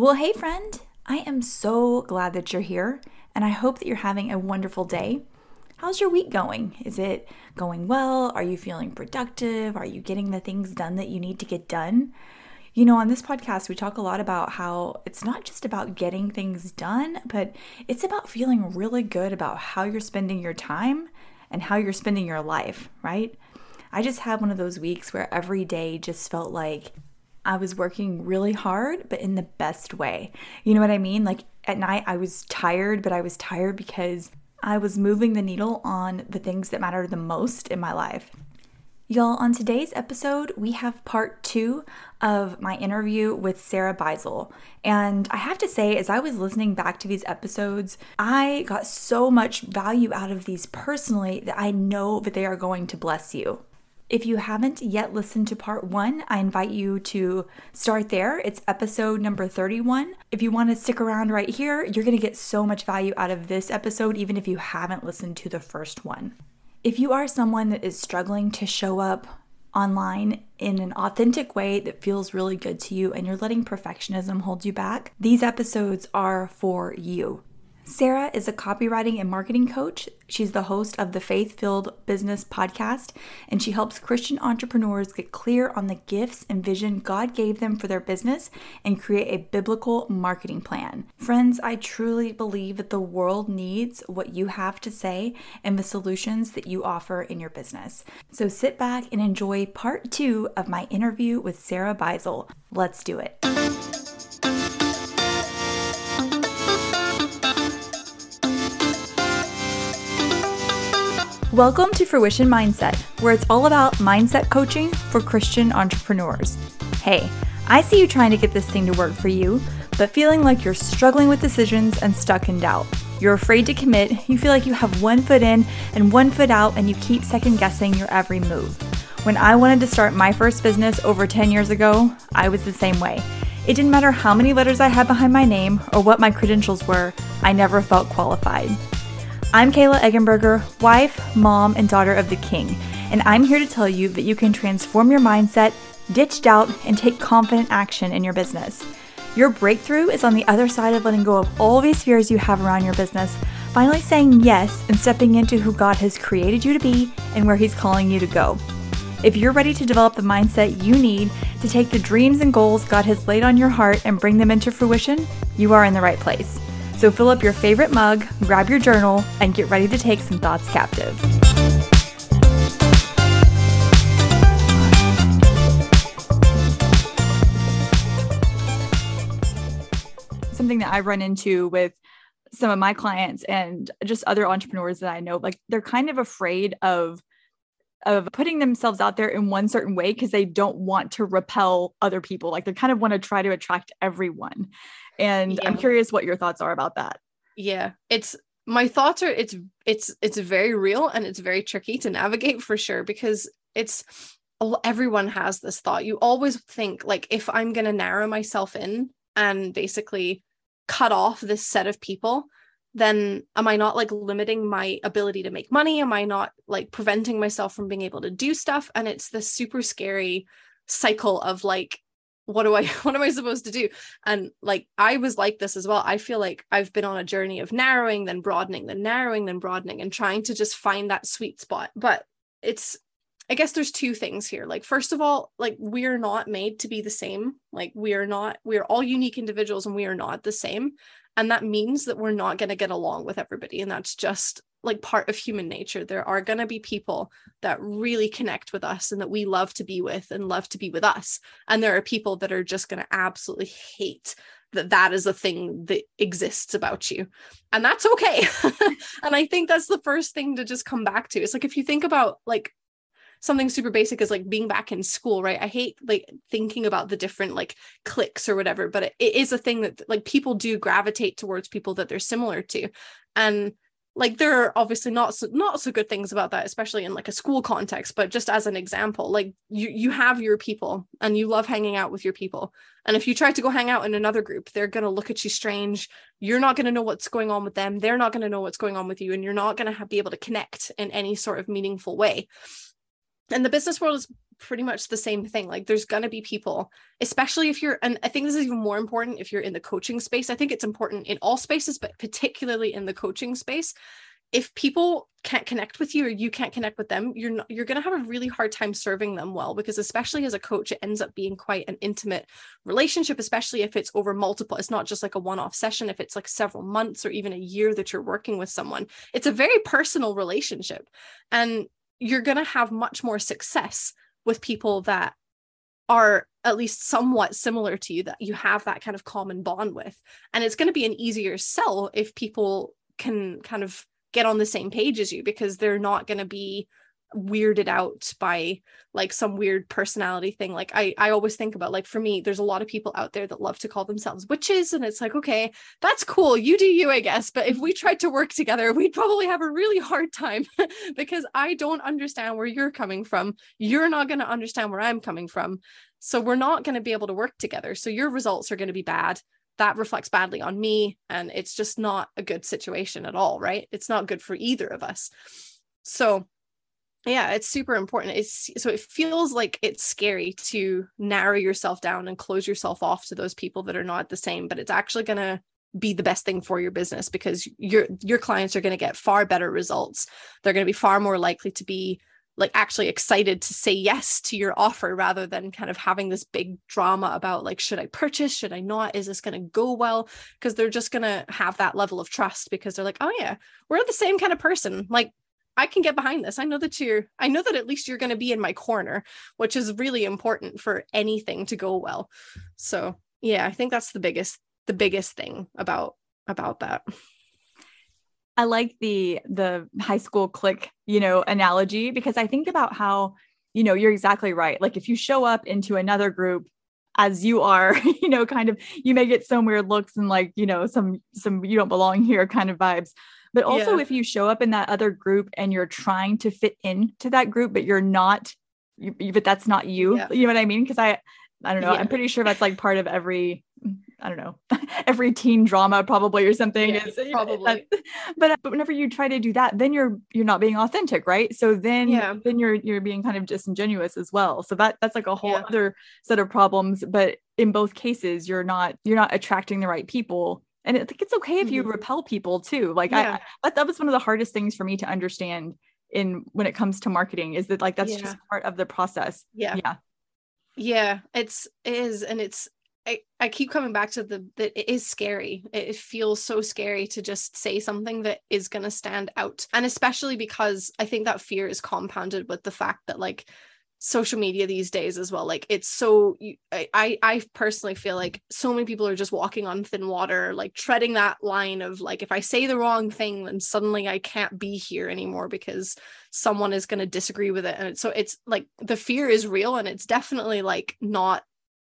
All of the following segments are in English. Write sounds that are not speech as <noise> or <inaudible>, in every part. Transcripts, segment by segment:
Well, hey, friend, I am so glad that you're here, and I hope that you're having a wonderful day. How's your week going? Is it going well? Are you feeling productive? Are you getting the things done that you need to get done? You know, on this podcast, we talk a lot about how it's not just about getting things done, but it's about feeling really good about how you're spending your time and how you're spending your life, right? I just had one of those weeks where every day just felt like I was working really hard, but in the best way. You know what I mean? Like at night, I was tired, but I was tired because I was moving the needle on the things that matter the most in my life. Y'all, on today's episode, we have part two of my interview with Sarah Beisel. And I have to say, as I was listening back to these episodes, I got so much value out of these personally that I know that they are going to bless you. If you haven't yet listened to part one, I invite you to start there. It's episode number 31. If you want to stick around right here, you're going to get so much value out of this episode, even if you haven't listened to the first one. If you are someone that is struggling to show up online in an authentic way that feels really good to you and you're letting perfectionism hold you back, these episodes are for you. Sarah is a copywriting and marketing coach. She's the host of the Faith Filled Business podcast, and she helps Christian entrepreneurs get clear on the gifts and vision God gave them for their business and create a biblical marketing plan. Friends, I truly believe that the world needs what you have to say and the solutions that you offer in your business. So sit back and enjoy part two of my interview with Sarah Beisel. Let's do it. Welcome to Fruition Mindset, where it's all about mindset coaching for Christian entrepreneurs. Hey, I see you trying to get this thing to work for you, but feeling like you're struggling with decisions and stuck in doubt. You're afraid to commit, you feel like you have one foot in and one foot out, and you keep second guessing your every move. When I wanted to start my first business over 10 years ago, I was the same way. It didn't matter how many letters I had behind my name or what my credentials were, I never felt qualified. I'm Kayla Eggenberger, wife, mom, and daughter of the King, and I'm here to tell you that you can transform your mindset, ditch doubt, and take confident action in your business. Your breakthrough is on the other side of letting go of all these fears you have around your business, finally saying yes and stepping into who God has created you to be and where He's calling you to go. If you're ready to develop the mindset you need to take the dreams and goals God has laid on your heart and bring them into fruition, you are in the right place. So fill up your favorite mug, grab your journal, and get ready to take some thoughts captive. Something that I run into with some of my clients and just other entrepreneurs that I know, like they're kind of afraid of of putting themselves out there in one certain way because they don't want to repel other people. Like they kind of want to try to attract everyone. And yeah. I'm curious what your thoughts are about that. Yeah, it's my thoughts are it's it's it's very real and it's very tricky to navigate for sure because it's everyone has this thought. You always think like if I'm going to narrow myself in and basically cut off this set of people, then am I not like limiting my ability to make money? Am I not like preventing myself from being able to do stuff? And it's this super scary cycle of like what do I <laughs> what am I supposed to do? And like I was like this as well. I feel like I've been on a journey of narrowing, then broadening, then narrowing, then broadening, and trying to just find that sweet spot. But it's I guess there's two things here. Like, first of all, like we are not made to be the same. Like, we are not, we are all unique individuals and we are not the same. And that means that we're not going to get along with everybody. And that's just like part of human nature. There are going to be people that really connect with us and that we love to be with and love to be with us. And there are people that are just going to absolutely hate that that is a thing that exists about you. And that's okay. <laughs> and I think that's the first thing to just come back to. It's like if you think about like something super basic is like being back in school, right? I hate like thinking about the different like cliques or whatever, but it, it is a thing that like people do gravitate towards people that they're similar to. And like there are obviously not so, not so good things about that especially in like a school context but just as an example like you you have your people and you love hanging out with your people. And if you try to go hang out in another group they're going to look at you strange. You're not going to know what's going on with them. They're not going to know what's going on with you and you're not going to be able to connect in any sort of meaningful way. And the business world is pretty much the same thing. Like there's going to be people especially if you're and i think this is even more important if you're in the coaching space. I think it's important in all spaces but particularly in the coaching space. If people can't connect with you or you can't connect with them you're not, you're going to have a really hard time serving them well because especially as a coach it ends up being quite an intimate relationship especially if it's over multiple it's not just like a one-off session if it's like several months or even a year that you're working with someone. It's a very personal relationship and you're going to have much more success with people that are at least somewhat similar to you that you have that kind of common bond with. And it's going to be an easier sell if people can kind of get on the same page as you because they're not going to be weirded out by like some weird personality thing. Like i i always think about like for me there's a lot of people out there that love to call themselves witches and it's like okay that's cool you do you i guess. But if we mm-hmm. tried to work together we'd probably have a really hard time <laughs> because i don't understand where you're coming from. You're not going to understand where i'm coming from. So we're not going to be able to work together. So your results are going to be bad. That reflects badly on me and it's just not a good situation at all right? It's not good for either of us. So yeah it's super important. It's so it feels like it's scary to narrow yourself down and close yourself off to those people that are not the same but it's actually going to be the best thing for your business because your your clients are going to get far better results. They're going to be far more likely to be like actually excited to say yes to your offer rather than kind of having this big drama about like should i purchase? Should i not? Is this going to go well? Because they're just going to have that level of trust because they're like oh yeah we're the same kind of person. Like i can get behind this i know that you're i know that at least you're going to be in my corner which is really important for anything to go well so yeah i think that's the biggest the biggest thing about about that I like the the high school clique, you know, analogy because I think about how, you know, you're exactly right. Like if you show up into another group as you are, <laughs> you know, kind of you may get some weird looks and like, you know, some some you don't belong here kind of vibes. But also yeah. if you show up in that other group and you're trying to fit into that group but you're not you, but that's not you. Yeah. You know what I mean? Because I I don't know. Yeah. I'm pretty sure that's like part of every I don't know, <laughs> every teen drama probably or something. Yeah, is, probably. but but whenever you try to do that, then you're you're not being authentic, right? So then yeah. then you're you're being kind of disingenuous as well. So that that's like a whole yeah. other set of problems. But in both cases, you're not you're not attracting the right people. And I think it's okay if you mm-hmm. repel people too. Like yeah. I, I that was one of the hardest things for me to understand in when it comes to marketing is that like that's just part of the process. Yeah. Yeah. Yeah, it's it is and it's I, I keep coming back to the that it is scary. It feels so scary to just say something that is going to stand out. And especially because I think that fear is compounded with the fact that like social media these days as well. Like it's so I I personally feel like so many people are just walking on thin water like treading that line of like if I say the wrong thing then suddenly I can't be here anymore because someone is going to disagree with it. And so it's like the fear is real and it's definitely like not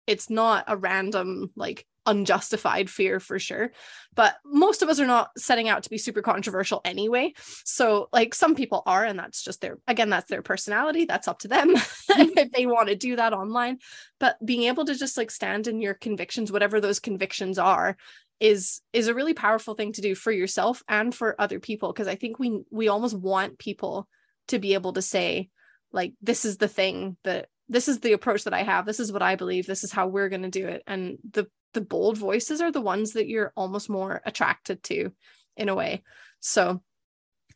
it's not a random like unjustified fear for sure but most of us are not setting out to be super controversial anyway so like some people are and that's just their again that's their personality that's up to them <laughs> mm-hmm. if they want to do that online but being able to just like stand in your convictions whatever those convictions are is is a really powerful thing to do for yourself and for other people because i think we we almost want people to be able to say like this is the thing that this is the approach that I have. This is what I believe. This is how we're going to do it. And the the bold voices are the ones that you're almost more attracted to in a way. So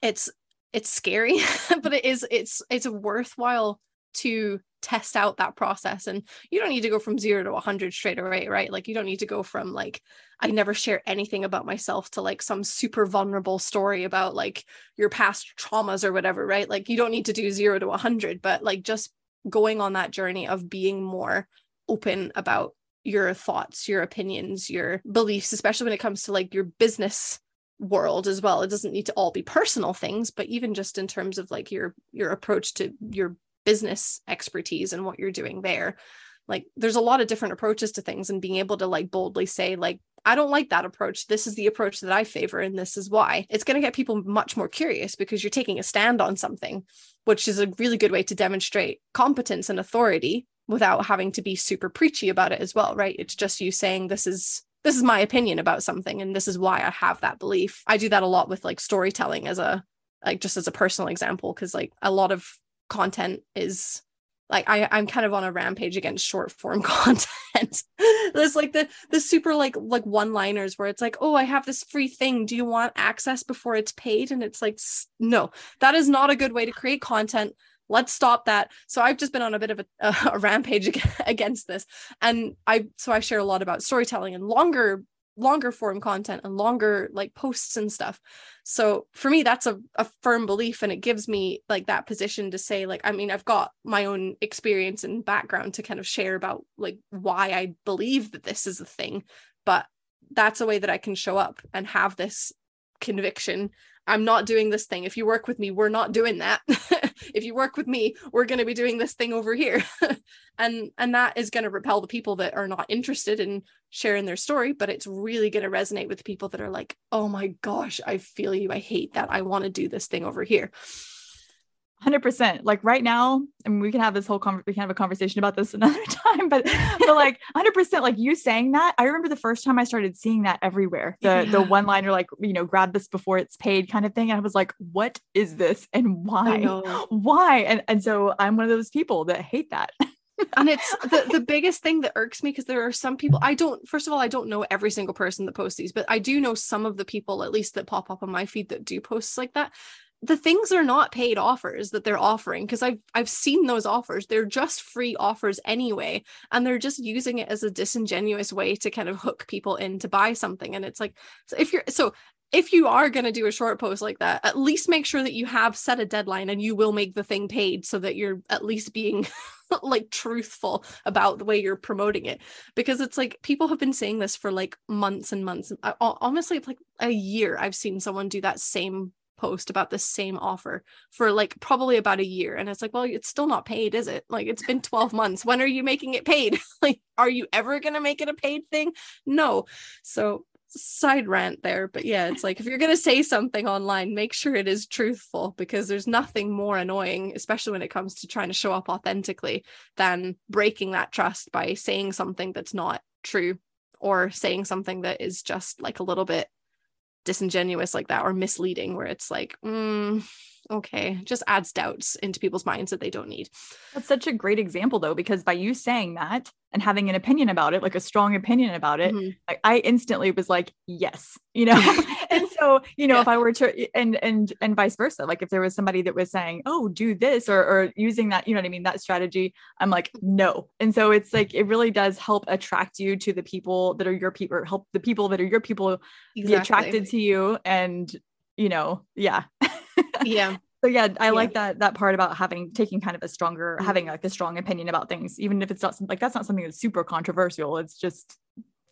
it's it's scary, <laughs> but it is it's it's worthwhile to test out that process. And you don't need to go from 0 to 100 straight away right? Like you don't need to go from like i never share anything about myself to like some super vulnerable story about like your past traumas or whatever right? Like you don't need to do 0 to 100 but like just going on that journey of being more open about your thoughts, your opinions, your beliefs, especially when it comes to like your business world as well. It doesn't need to all be personal things, but even just in terms of like your your approach to your business expertise and what you're doing there. Like there's a lot of different approaches to things and being able to like boldly say like I don't like that approach. This is the approach that I favor, and this is why. It's going to get people much more curious because you're taking a stand on something, which is a really good way to demonstrate competence and authority without having to be super preachy about it as well, right? It's just you saying, This is this is my opinion about something, and this is why I have that belief. I do that a lot with like storytelling as a like just as a personal example, because like a lot of content is like I, I'm kind of on a rampage against short form <laughs> content. There's like the the super like like one liners where it's like, oh, I have this free thing. Do you want access before it's paid? And it's like, no, that is not a good way to create content. Let's stop that. So I've just been on a bit of a, <laughs> a rampage <laughs> against this, and I so I share a lot about storytelling and longer longer form content and longer like posts and stuff so for me that's a, a firm belief and it gives me like that position to say like i mean i've got my own experience and background to kind of share about like why i believe that this is a thing but that's a way that i can show up and have this conviction I'm not doing this thing. If you work with me, we're not doing that. <laughs> if you work with me, we're going to be doing this thing over here. <laughs> and and that is going to repel the people that are not interested in sharing their story, but it's really going to resonate with people that are like, "Oh my gosh, I feel you. I hate that. I want to do this thing over here." 100% like right now I mean, we can have this whole con- we can have a conversation about this <laughs> another time but but like 100% like you saying that i remember the first time i started seeing that everywhere. The yeah. the one liner like you know grab this before it's paid kind of thing and i was like what is this and why? Why? And and so i'm one of those people that hate that. And it's <laughs> the, the biggest thing that irks me because there are some people I don't first of all I don't know every single person that posts these but I do know some of the people at least that pop up on my feed that do posts like that the things are not paid offers that they're offering because I've I've seen those offers. They're just free offers anyway, and they're just using it as a disingenuous way to kind of hook people in to buy something. And it's like, so if you're so if you are going to do a short post like that, at least make sure that you have set a deadline and you will make the thing paid so that you're at least being <laughs> like truthful about the way you're promoting it. Because it's like people have been saying this for like months and months. Uh, honestly, like a year, I've seen someone do that same post about the same offer for like probably about a year and it's like well it's still not paid is it? Like it's been <laughs> 12 months. When are you making it paid? <laughs> Like are you ever going to make it a paid thing? No. So side rant there but yeah it's like if you're going to say something online make sure it is truthful because there's nothing more annoying especially when it comes to trying to show up authentically than breaking that trust by saying something that's not true or saying something that is just like a little bit disingenuous like that or misleading where it's like mm, okay just adds doubts into people's minds that they don't need that's such a great example though because by you saying that and having an opinion about it like a strong opinion about it mm-hmm. like i instantly was like yes <laughs> you know <laughs> and so you know yeah. if i were to and and and vice versa like if there was somebody that was saying oh do this or or using that you know what i mean that strategy i'm like no and so it's like it really does help attract you to the people that are your people or help the people that are your people exactly. be attracted to you and you know yeah <laughs> yeah <laughs> so yeah i yeah. like that that part about having taking kind of a stronger mm-hmm. having like a strong opinion about things even if it's not like that's not something that's super controversial it's just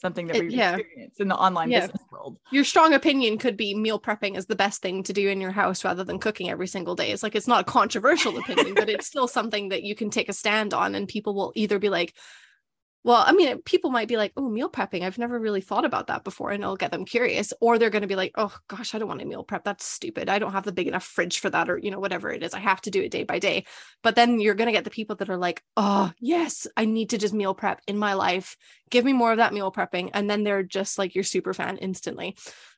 something that we yeah. experience in the online yeah. business world your strong opinion could be meal prepping is the best thing to do in your house rather than cooking every single day it's like it's not a controversial opinion but it's still something that you can take a stand on and people will either be like well, I mean, people might be like, oh, meal prepping. I've never really thought about that before. And it'll get them curious. Or they're going to be like, oh, gosh, I don't want to meal prep. That's stupid. I don't have the big enough fridge for that. Or, you know, whatever it is. I have to do it day by day. But then you're going to get the people that are like, oh, yes, I need to just meal prep in my life. Give me more of that meal prepping. And then they're just like your super fan instantly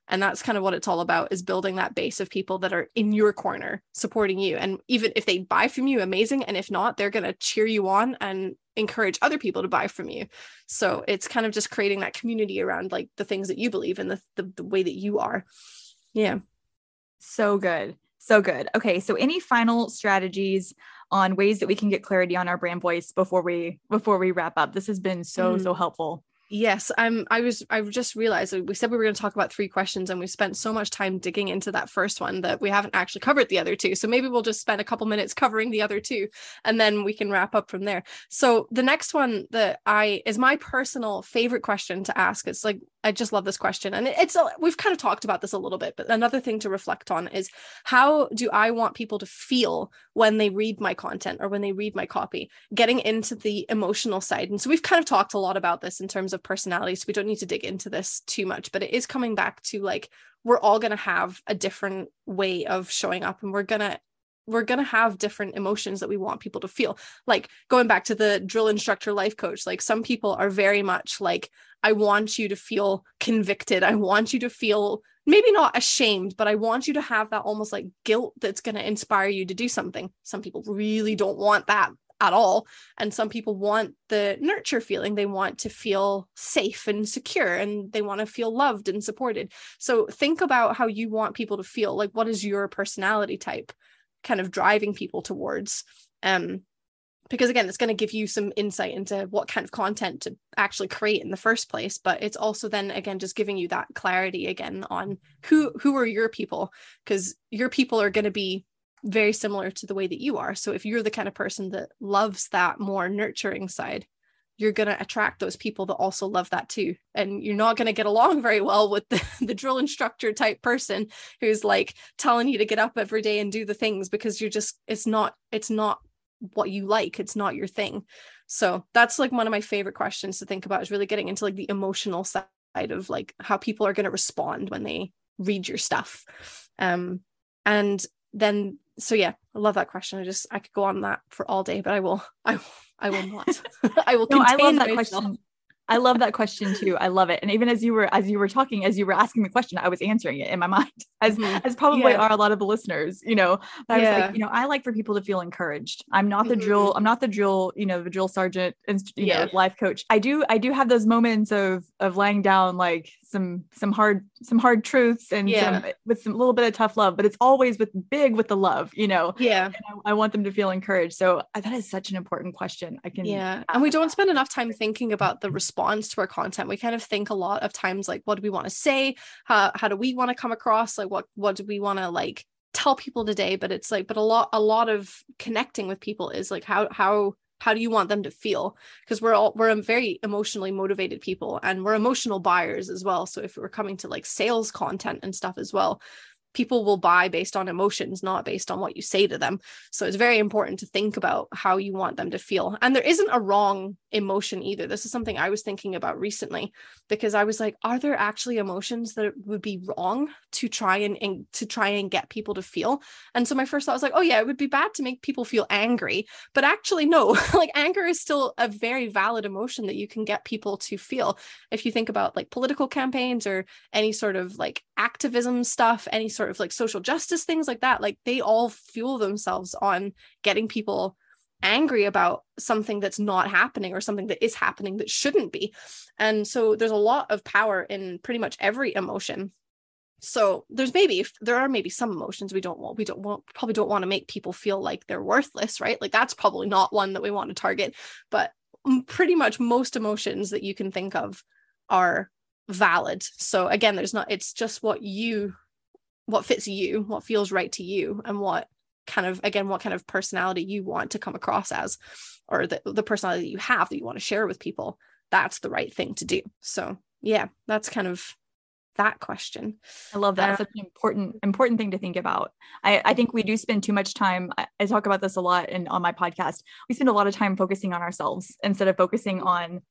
and that's kind of what it's all about is building that base of people that are in your corner supporting you and even if they buy from you amazing and if not they're going to cheer you on and encourage other people to buy from you. So it's kind of just creating that community around like the things that you believe in the, the, the way that you are. Yeah. So good. So good. Okay so any final strategies on ways that we can get clarity on our brand voice before we before we wrap up? This has been so mm. so helpful Yes, I'm. I was. I just realized we said we were going to talk about three questions, and we spent so much time digging into that first one that we haven't actually covered the other two. So maybe we'll just spend a couple minutes covering the other two, and then we can wrap up from there. So the next one that I is my personal favorite question to ask. It's like I just love this question. And it's, we've kind of talked about this a little bit, but another thing to reflect on is how do I want people to feel when they read my content or when they read my copy, getting into the emotional side. And so we've kind of talked a lot about this in terms of personality. So we don't need to dig into this too much, but it is coming back to like, we're all going to have a different way of showing up and we're going to we're going to have different emotions that we want people to feel. Like going back to the drill instructor life coach like some people are very much like I want you to feel convicted. I want you to feel maybe not ashamed, but I want you to have that almost like guilt that's going to inspire you to do something. Some people really don't want that at all and some people want the nurture feeling. They want to feel safe and secure and they want to feel loved and supported. So think about how you want people to feel. Like what is your personality type kind of driving people towards um because again it's going to give you some insight into what kind of content to actually create in the first place but it's also then again just giving you that clarity again on who who are your people because your people are going to be very similar to the way that you are. So if you're the kind of person that loves that more nurturing side you're going to attract those people that also love that too. And you're not going to get along very well with the, <laughs> the drill instructor type person who's like telling you to get up every day and do the things because you're just it's not it's not what you like. It's not your thing. So that's like one of my favorite questions to think about is really getting into like the emotional side of like how people are going to respond when they read your stuff. Um and then so yeah i love that question. I just i could go on that for all day but i will i i will not. <laughs> <laughs> I will no, i love that myself. question I love that question too. I love it. And even as you were as you were talking, as you were asking the question, I was answering it in my <laughs> mind, as mm-hmm. as probably yeah. are a lot of the listeners, you know. But I was like, you know, I like for people to feel encouraged. I'm not the mm-hmm. drill, I'm not the drill, you know, the drill sergeant and you yeah. know, life coach. I do I do have those moments of of laying down like some some hard some hard truths and yeah. some, with some little bit of tough love, but it's always with big with the love, you know. Yeah. I, I, want them to feel encouraged. So that is such an important question. I can Yeah. And we don't spend enough time thinking about the response to our content. We kind of think a lot of times like what do we want to say? How how do we want to come across? Like what what do we want to like tell people today? But it's like but a lot a lot of connecting with people is like how how how do you want them to feel because we're all we're very emotionally motivated people and we're emotional buyers as well so if we're coming to like sales content and stuff as well people will buy based on emotions, not based on what you say to them. So it's very important to think about how you want them to feel. And there isn't a wrong emotion either. This is something I was thinking about recently because I was like, are there actually emotions that would be wrong to try and, and to try and get people to feel? And so my first thought was like, oh yeah, it would be bad to make people feel angry. But actually, no, <laughs> like anger is still a very valid emotion that you can get people to feel. If you think about like political campaigns or any sort of like activism stuff, any sort sort of like social justice things like that like they all fuel themselves on getting people angry about something that's not happening or something that is happening that shouldn't be. And so there's a lot of power in pretty much every emotion. So there's maybe there are maybe some emotions we don't want we don't want probably don't want to make people feel like they're worthless right? Like that's probably not one that we want to target but pretty much most emotions that you can think of are valid. So again there's not it's just what you what fits you, what feels right to you, and what kind of again what kind of personality you want to come across as or the, the personality that you have that you want to share with people that's the right thing to do. So yeah that's kind of that question. I love that. Uh, such an important important thing to think about. I i think we do spend too much time I, I talk about this a lot in on my podcast. We spend a lot of time focusing on ourselves instead of focusing on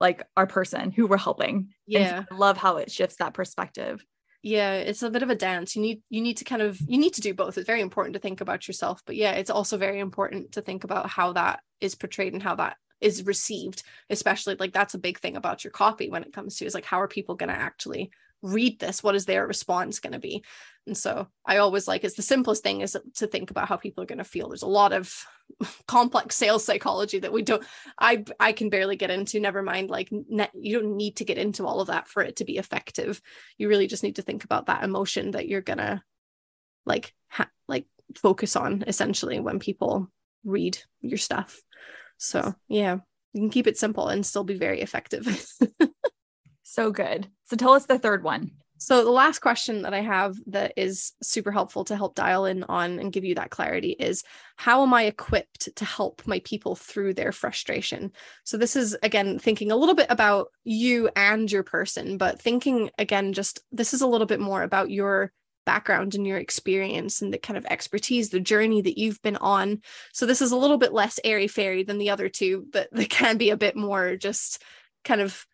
like our person who we're helping. Yeah so I love how it shifts that perspective yeah it's a bit of a dance. You need you need to kind of you need to do both. It's very important to think about yourself but yeah it's also very important to think about how that is portrayed and how that is received especially like that's a big thing about your copy when it comes to is like how are people going to actually read this what is their response going to be? And so i always like it's the simplest thing is to think about how people are going to feel. There's a lot of <laughs> complex sales psychology that we don't i i can barely get into never mind like ne- you don't need to get into all of that for it to be effective. You really just need to think about that emotion that you're going to like ha- like focus on essentially when people read your stuff. So yeah you can keep it simple and still be very effective <laughs> So good. So tell us the third one. So the last question that I have that is super helpful to help dial in on and give you that clarity is how am I equipped to help my people through their frustration? So this is again thinking a little bit about you and your person, but thinking again just this is a little bit more about your background and your experience and the kind of expertise, the journey that you've been on. So this is a little bit less airy fairy than the other two, but <laughs> they can be a bit more just kind of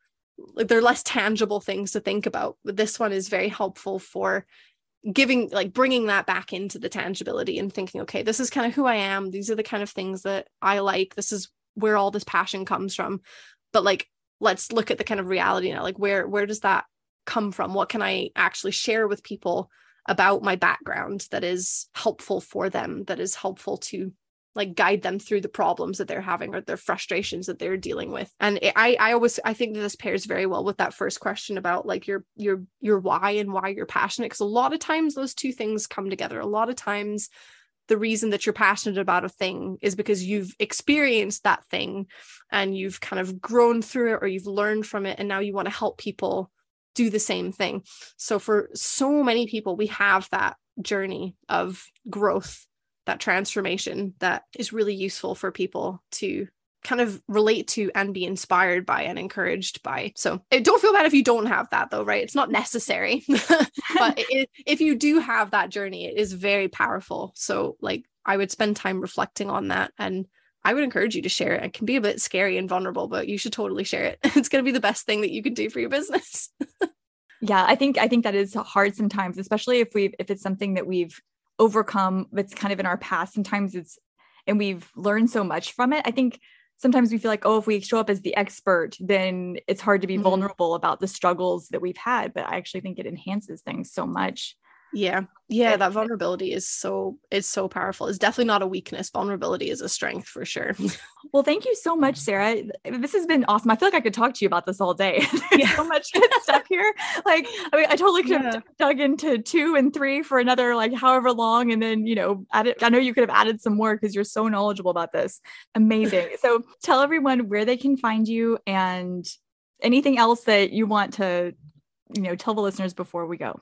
they're less tangible things to think about but this one is very helpful for giving like bringing that back into the tangibility and thinking okay this is kind of who i am. These are the kind of things that i like. This is where all this passion comes from. But like let's look at the kind of reality now. Like where where does that come from? What can i actually share with people about my background that is helpful for them that is helpful to like guide them through the problems that they're having or their frustrations that they're dealing with. And i i always i think that this pairs very well with that first question about like your your your why and why you're passionate because a lot of times those two things come together. A lot of times the reason that you're passionate about a thing is because you've experienced that thing and you've kind of grown through it or you've learned from it and now you want to help people do the same thing. So for so many people we have that journey of growth that transformation that is really useful for people to kind of relate to and be inspired by and encouraged by. So don't feel bad if you don't have that though, right? It's not necessary. <laughs> but <laughs> it, if you do have that journey, it is very powerful. So like I would spend time reflecting on that and I would encourage you to share it. It can be a bit scary and vulnerable, but you should totally share it. <laughs> It's going to be the best thing that you can do for your business. yeah, I think I think that is hard sometimes, especially if we if it's something that we've overcome that's kind of in our past sometimes it's and we've learned so much from it i think sometimes we feel like oh if we show up as the expert then it's hard to be mm-hmm. vulnerable about the struggles that we've had but i actually think it enhances things so much yeah. Yeah that vulnerability is so it's so powerful. It's definitely not a weakness. Vulnerability is a strength for sure. <laughs> Well thank you so much sarah. This has been awesome. I feel like i could talk to you about this all day. <laughs> Yeah. so much good stuff here. Like i mean i totally could have dug into two and three for another like however long and then you know added i know you could have added some more because you're so knowledgeable about this. Amazing. <laughs> So tell everyone where they can find you and anything else that you want to you know tell the listeners before we go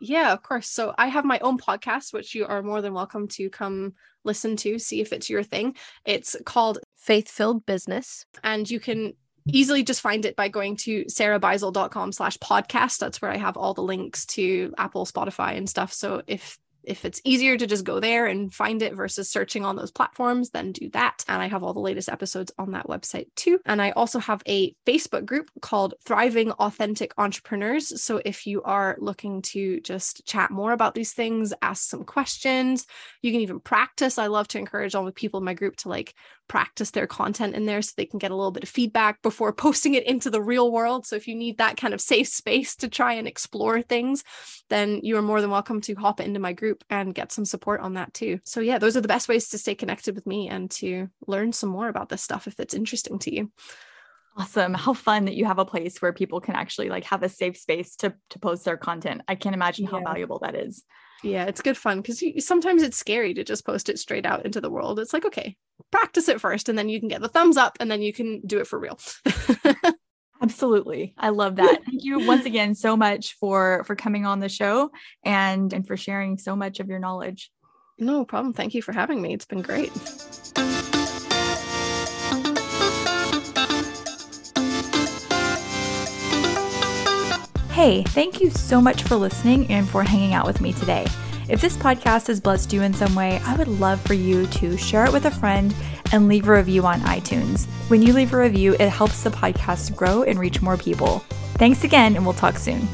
yeah, of course. So I have my own podcast, which you are more than welcome to come listen to, see if it's your thing. It's called Faith Filled Business. And you can easily just find it by going to sarahbeisel.com slash podcast. That's where I have all the links to Apple, Spotify, and stuff. So if if it's easier to just go there and find it versus searching on those platforms, then do that. And I have all the latest episodes on that website too. And I also have a Facebook group called Thriving Authentic Entrepreneurs. So if you are looking to just chat more about these things, ask some questions, you can even practice. I love to encourage all the people in my group to like practice their content in there so they can get a little bit of feedback before <laughs> posting it into the real world. So if you need that kind of safe space to try and explore things, then you are more than welcome to hop into my group and get some support on that too. So yeah, those are the best ways to stay connected with me and to learn some more about this stuff if it's interesting to you. Awesome. How fun that you have a place where people can actually like have a safe space to to post their content. I can't imagine how valuable that is. Yeah, it's good fun because sometimes it's scary to just post it straight out into the world. It's like, okay, practice it first and then you can get the thumbs up and then you can do it for real. <laughs> Absolutely. I love that. Thank you once again so much for for coming on the show and and for sharing so much of your knowledge. No problem. Thank you for having me. It's been great. Hey, thank you so much for listening and for hanging out with me today. If this podcast has blessed you in some way, I would love for you to share it with a friend and leave a review on iTunes. When you leave a review, it helps the podcast grow and reach more people. Thanks again, and we'll talk soon.